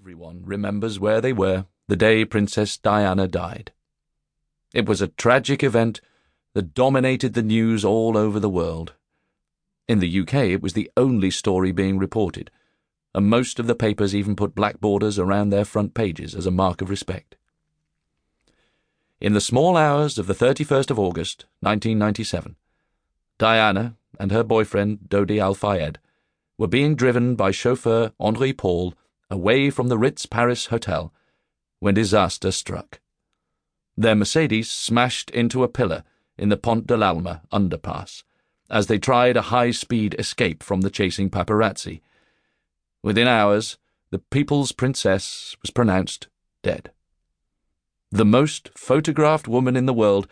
Everyone remembers where they were the day Princess Diana died. It was a tragic event that dominated the news all over the world. In the UK, it was the only story being reported, and most of the papers even put black borders around their front pages as a mark of respect. In the small hours of the 31st of August, 1997, Diana and her boyfriend, Dodi Al Fayed, were being driven by chauffeur Henri Paul away from the Ritz Paris Hotel when disaster struck. Their Mercedes smashed into a pillar in the Pont de l'Alma underpass as they tried a high speed escape from the chasing paparazzi. Within hours, the People's Princess was pronounced dead. The most photographed woman in the world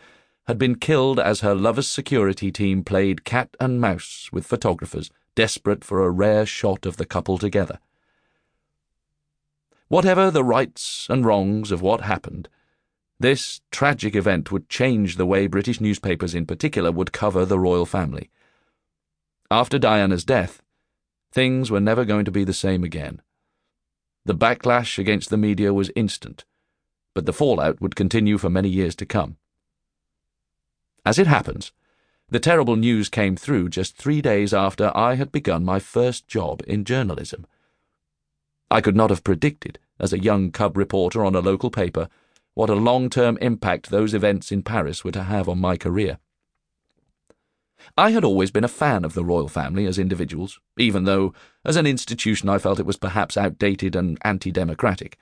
had been killed as her lover's security team played cat and mouse with photographers, desperate for a rare shot of the couple together. Whatever the rights and wrongs of what happened, this tragic event would change the way British newspapers in particular would cover the royal family. After Diana's death, things were never going to be the same again. The backlash against the media was instant, but the fallout would continue for many years to come. As it happens, the terrible news came through just three days after I had begun my first job in journalism. I could not have predicted, as a young cub reporter on a local paper, what a long term impact those events in Paris were to have on my career. I had always been a fan of the royal family as individuals, even though, as an institution, I felt it was perhaps outdated and anti democratic.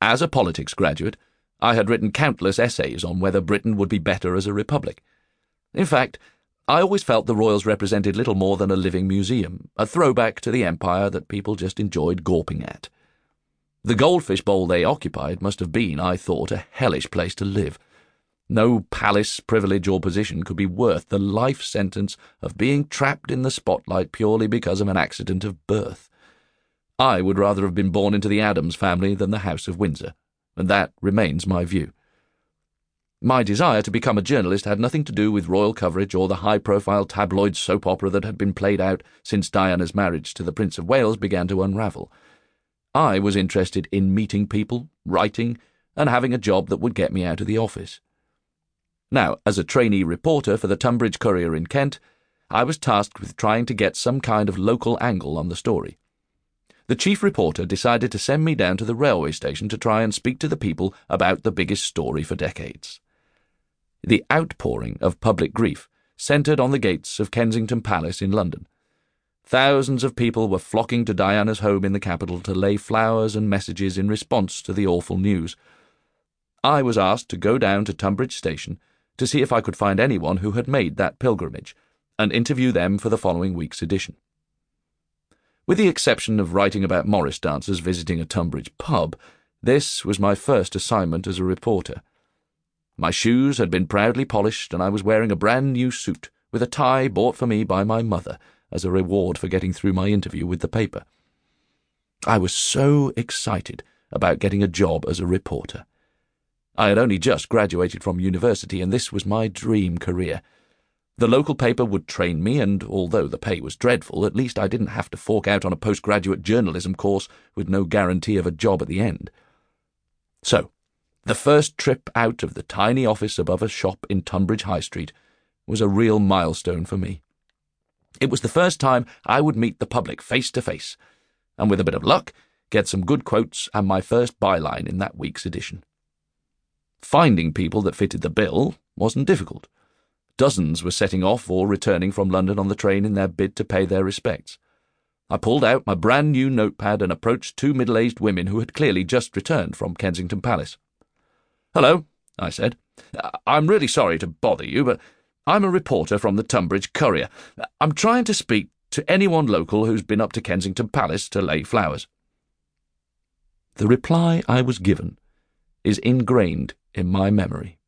As a politics graduate, I had written countless essays on whether Britain would be better as a republic. In fact, I always felt the royals represented little more than a living museum, a throwback to the empire that people just enjoyed gawping at. The goldfish bowl they occupied must have been, I thought, a hellish place to live. No palace, privilege, or position could be worth the life sentence of being trapped in the spotlight purely because of an accident of birth. I would rather have been born into the Addams family than the House of Windsor, and that remains my view. My desire to become a journalist had nothing to do with royal coverage or the high profile tabloid soap opera that had been played out since Diana's marriage to the Prince of Wales began to unravel. I was interested in meeting people, writing, and having a job that would get me out of the office. Now, as a trainee reporter for the Tonbridge Courier in Kent, I was tasked with trying to get some kind of local angle on the story. The chief reporter decided to send me down to the railway station to try and speak to the people about the biggest story for decades. The outpouring of public grief centred on the gates of Kensington Palace in London. Thousands of people were flocking to Diana's home in the capital to lay flowers and messages in response to the awful news. I was asked to go down to Tonbridge Station to see if I could find anyone who had made that pilgrimage and interview them for the following week's edition. With the exception of writing about Morris dancers visiting a Tonbridge pub, this was my first assignment as a reporter. My shoes had been proudly polished, and I was wearing a brand new suit with a tie bought for me by my mother as a reward for getting through my interview with the paper. I was so excited about getting a job as a reporter. I had only just graduated from university, and this was my dream career. The local paper would train me, and although the pay was dreadful, at least I didn't have to fork out on a postgraduate journalism course with no guarantee of a job at the end. So, the first trip out of the tiny office above a shop in Tonbridge High Street was a real milestone for me. It was the first time I would meet the public face to face, and with a bit of luck, get some good quotes and my first byline in that week's edition. Finding people that fitted the bill wasn't difficult. Dozens were setting off or returning from London on the train in their bid to pay their respects. I pulled out my brand new notepad and approached two middle aged women who had clearly just returned from Kensington Palace. Hello, I said. I'm really sorry to bother you, but I'm a reporter from the Tonbridge Courier. I'm trying to speak to anyone local who's been up to Kensington Palace to lay flowers. The reply I was given is ingrained in my memory.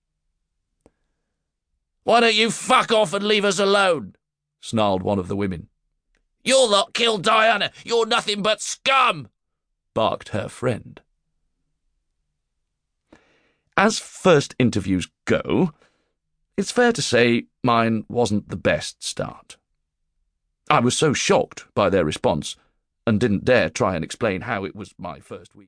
Why don't you fuck off and leave us alone? snarled one of the women. You're lot killed Diana. You're nothing but scum, barked her friend. As first interviews go, it's fair to say mine wasn't the best start. I was so shocked by their response and didn't dare try and explain how it was my first week.